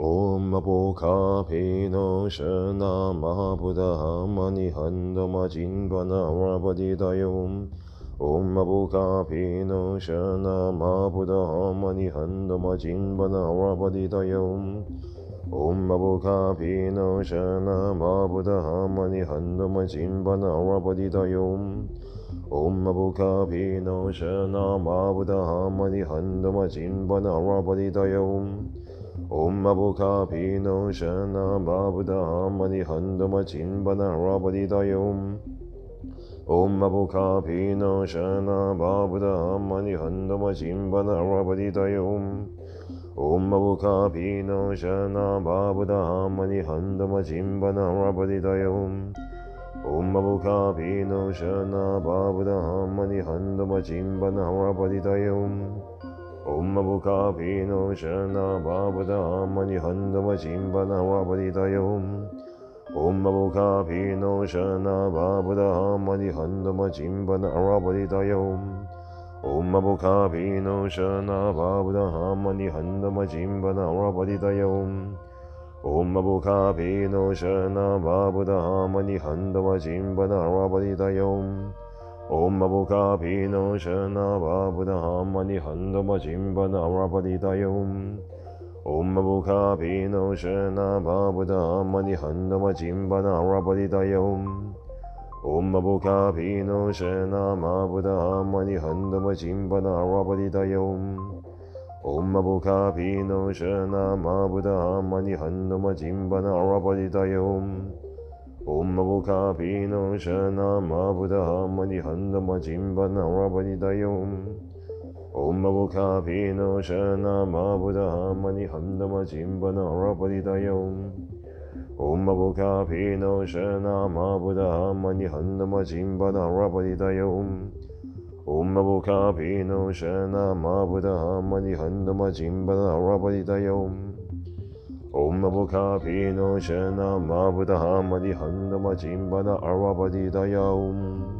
Kapino Shana Mahabuddha Mani Handama Jinbana Rabadidayom Om Abu Kapino Shana Mahabuddha Mani Handama Jinbana Rabadidayom Handama Chinbana Rabadidayom Om Abu Kapino Shana Babuda Mani Handama Chinbana Rabadidayom Kapino Shana Babuda Mani Handama Chimbana Rabadidayom Om Abu Kapino Shana Babuda Mani Handama Chimbana Rabadidayom 嗡嘛布卡皮诺舍那巴布拉嘛尼汉哆嘛紧巴那阿瓦巴利达耶嗡，嗡嘛布卡皮诺舍那巴布拉嘛尼汉哆嘛紧巴那阿瓦巴利达耶嗡，嗡嘛布卡皮诺舍那巴布拉嘛尼汉哆嘛紧巴那阿瓦巴利达耶嗡，嗡嘛布卡皮诺舍那巴布拉嘛尼汉哆嘛紧巴那阿瓦巴利达耶嗡。Rabadidayom Om Abu Kapino Shana Mabuda Mani Handama Jimbana Rabadidayom Om Abu Kapino Shana Mabuda Mani 嗡嘛布巴卡阿巴雅纳玛巴雅雅玛卡阿巴雅雅巴雅雅纳巴雅纳雅纳